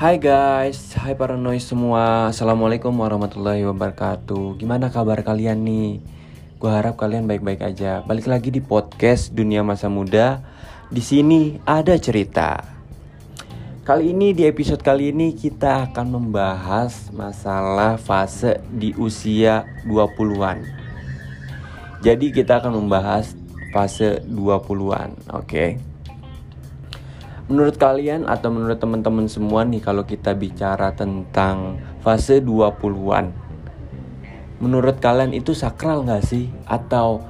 Hai guys, hai para noise semua Assalamualaikum warahmatullahi wabarakatuh Gimana kabar kalian nih? Gue harap kalian baik-baik aja Balik lagi di podcast Dunia Masa Muda Di sini ada cerita Kali ini di episode kali ini kita akan membahas masalah fase di usia 20-an Jadi kita akan membahas fase 20-an, oke? Okay? Menurut kalian atau menurut teman-teman semua nih kalau kita bicara tentang fase 20-an Menurut kalian itu sakral gak sih? Atau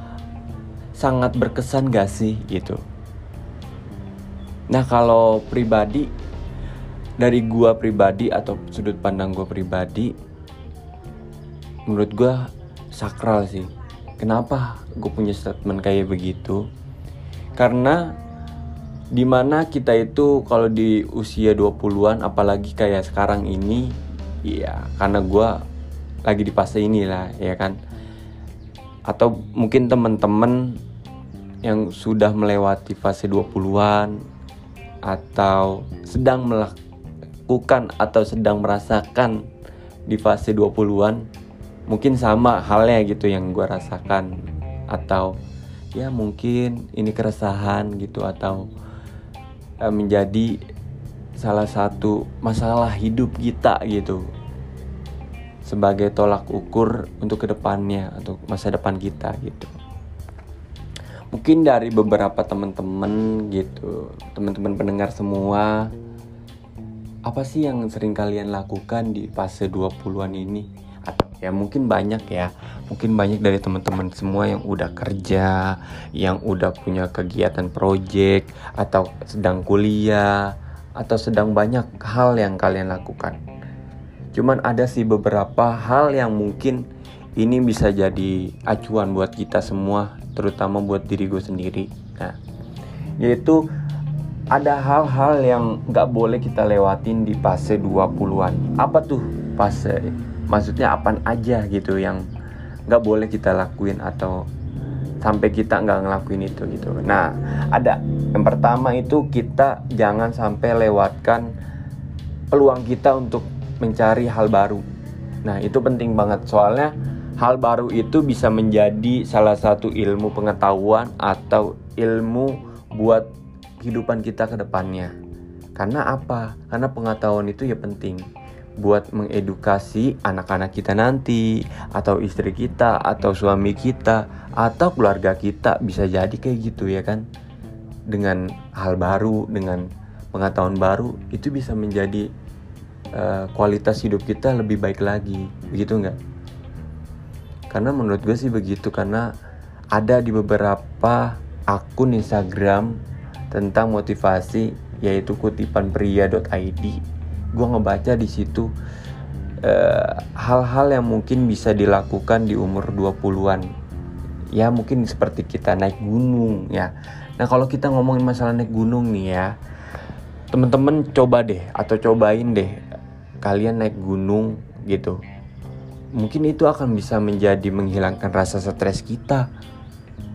sangat berkesan gak sih gitu? Nah kalau pribadi Dari gua pribadi atau sudut pandang gua pribadi Menurut gua sakral sih Kenapa gue punya statement kayak begitu? Karena di mana kita itu kalau di usia 20-an apalagi kayak sekarang ini ya karena gue lagi di fase inilah ya kan? Atau mungkin teman-teman yang sudah melewati fase 20-an atau sedang melakukan atau sedang merasakan di fase 20-an mungkin sama halnya gitu yang gue rasakan. Atau ya mungkin ini keresahan gitu atau Eh, menjadi salah satu masalah hidup kita gitu. Sebagai tolak ukur untuk ke depannya untuk masa depan kita gitu. Mungkin dari beberapa teman-teman gitu teman-teman pendengar semua apa sih yang sering kalian lakukan di fase 20-an ini? atau ya mungkin banyak ya. Mungkin banyak dari teman-teman semua yang udah kerja yang udah punya kegiatan project atau sedang kuliah atau sedang banyak hal yang kalian lakukan. Cuman ada sih beberapa hal yang mungkin ini bisa jadi acuan buat kita semua terutama buat diri gue sendiri. Nah yaitu ada hal-hal yang nggak boleh kita lewatin di fase 20-an apa tuh fase maksudnya apa aja gitu yang nggak boleh kita lakuin atau sampai kita nggak ngelakuin itu gitu. Nah ada. Yang pertama itu kita jangan sampai lewatkan peluang kita untuk mencari hal baru. Nah itu penting banget. Soalnya hal baru itu bisa menjadi salah satu ilmu pengetahuan atau ilmu buat kehidupan kita ke depannya. Karena apa? Karena pengetahuan itu ya penting buat mengedukasi anak-anak kita nanti atau istri kita atau suami kita atau keluarga kita bisa jadi kayak gitu ya kan? Dengan hal baru dengan pengetahuan baru itu bisa menjadi uh, kualitas hidup kita lebih baik lagi. Begitu nggak? Karena menurut gue sih begitu karena ada di beberapa akun Instagram tentang motivasi yaitu kutipan pria.id gue ngebaca di situ eh, hal-hal uh, yang mungkin bisa dilakukan di umur 20-an ya mungkin seperti kita naik gunung ya. Nah kalau kita ngomongin masalah naik gunung nih ya temen-temen coba deh atau cobain deh kalian naik gunung gitu. Mungkin itu akan bisa menjadi menghilangkan rasa stres kita.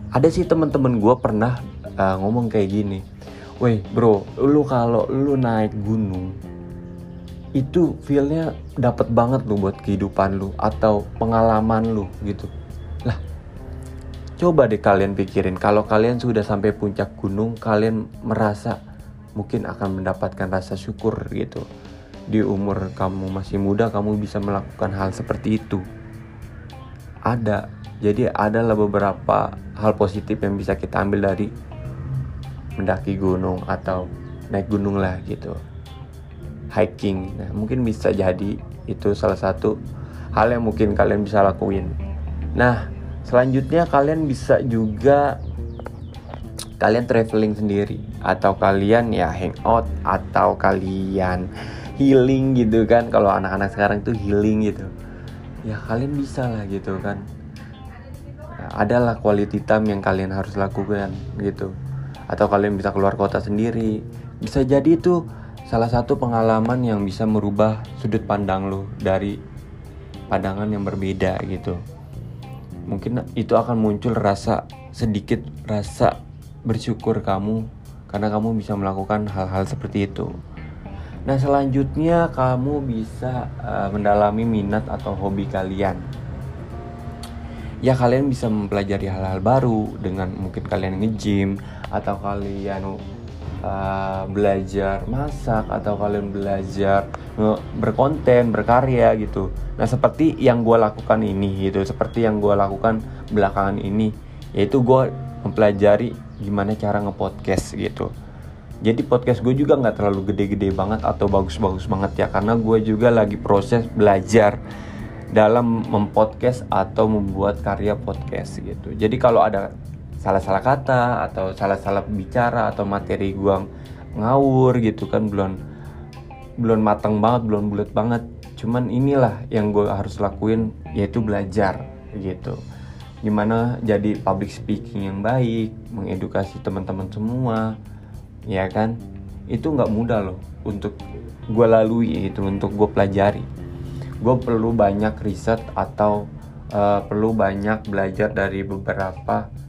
Ada sih temen-temen gue pernah uh, ngomong kayak gini Weh bro, lu kalau lu naik gunung itu feelnya dapat banget lo buat kehidupan lu atau pengalaman lu gitu. Lah coba deh kalian pikirin kalau kalian sudah sampai puncak gunung kalian merasa mungkin akan mendapatkan rasa syukur gitu. Di umur kamu masih muda kamu bisa melakukan hal seperti itu. Ada. Jadi adalah beberapa hal positif yang bisa kita ambil dari mendaki gunung atau naik gunung lah gitu hiking. Nah, mungkin bisa jadi itu salah satu hal yang mungkin kalian bisa lakuin. Nah, selanjutnya kalian bisa juga kalian traveling sendiri. Atau kalian ya hangout atau kalian healing gitu kan. Kalau anak-anak sekarang tuh healing gitu. Ya kalian bisa lah gitu kan. Adalah quality time yang kalian harus lakukan gitu. Atau kalian bisa keluar kota sendiri. Bisa jadi itu salah satu pengalaman yang bisa merubah sudut pandang lo dari pandangan yang berbeda gitu mungkin itu akan muncul rasa sedikit rasa bersyukur kamu karena kamu bisa melakukan hal-hal seperti itu Nah selanjutnya kamu bisa uh, mendalami minat atau hobi kalian. Ya kalian bisa mempelajari hal-hal baru dengan mungkin kalian nge-gym atau kalian uh, belajar masak atau kalian belajar berkonten berkarya gitu. Nah seperti yang gue lakukan ini gitu seperti yang gue lakukan belakangan ini yaitu gue mempelajari gimana cara ngepodcast gitu. Jadi podcast gue juga nggak terlalu gede-gede banget atau bagus-bagus banget ya karena gue juga lagi proses belajar dalam mempodcast atau membuat karya podcast gitu. Jadi kalau ada salah-salah kata atau salah-salah bicara atau materi gue ngawur gitu kan belum belum matang banget belum bulat banget. Cuman inilah yang gue harus lakuin yaitu belajar gitu. Gimana jadi public speaking yang baik mengedukasi teman-teman semua ya kan? Itu nggak mudah loh untuk gue lalui itu untuk gue pelajari. Gue perlu banyak riset atau uh, perlu banyak belajar dari beberapa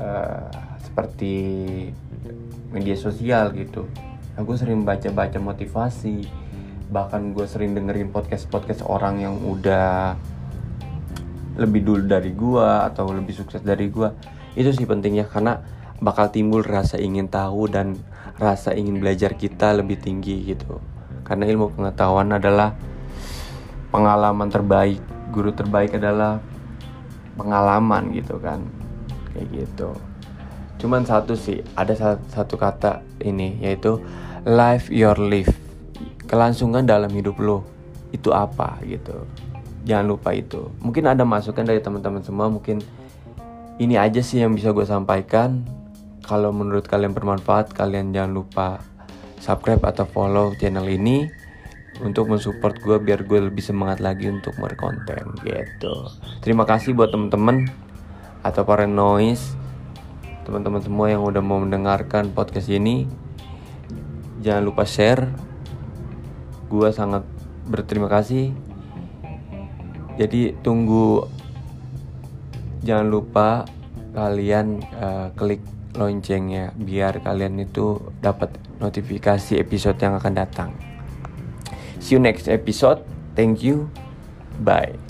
uh, seperti media sosial gitu. Aku sering baca-baca motivasi. Bahkan gue sering dengerin podcast-podcast orang yang udah lebih dulu dari gue atau lebih sukses dari gue itu sih pentingnya karena bakal timbul rasa ingin tahu dan rasa ingin belajar kita lebih tinggi gitu. Karena ilmu pengetahuan adalah pengalaman terbaik. Guru terbaik adalah pengalaman gitu kan kayak gitu. Cuman satu sih ada satu kata ini yaitu life your life. Kelangsungan dalam hidup lo itu apa gitu. Jangan lupa itu. Mungkin ada masukan dari teman-teman semua mungkin ini aja sih yang bisa gue sampaikan. Kalau menurut kalian bermanfaat kalian jangan lupa subscribe atau follow channel ini untuk mensupport gue biar gue lebih semangat lagi untuk berkonten gitu. Terima kasih buat temen-temen atau para noise teman-teman semua yang udah mau mendengarkan podcast ini jangan lupa share. Gue sangat berterima kasih. Jadi tunggu jangan lupa kalian uh, klik loncengnya biar kalian itu dapat notifikasi episode yang akan datang. See you next episode. Thank you. Bye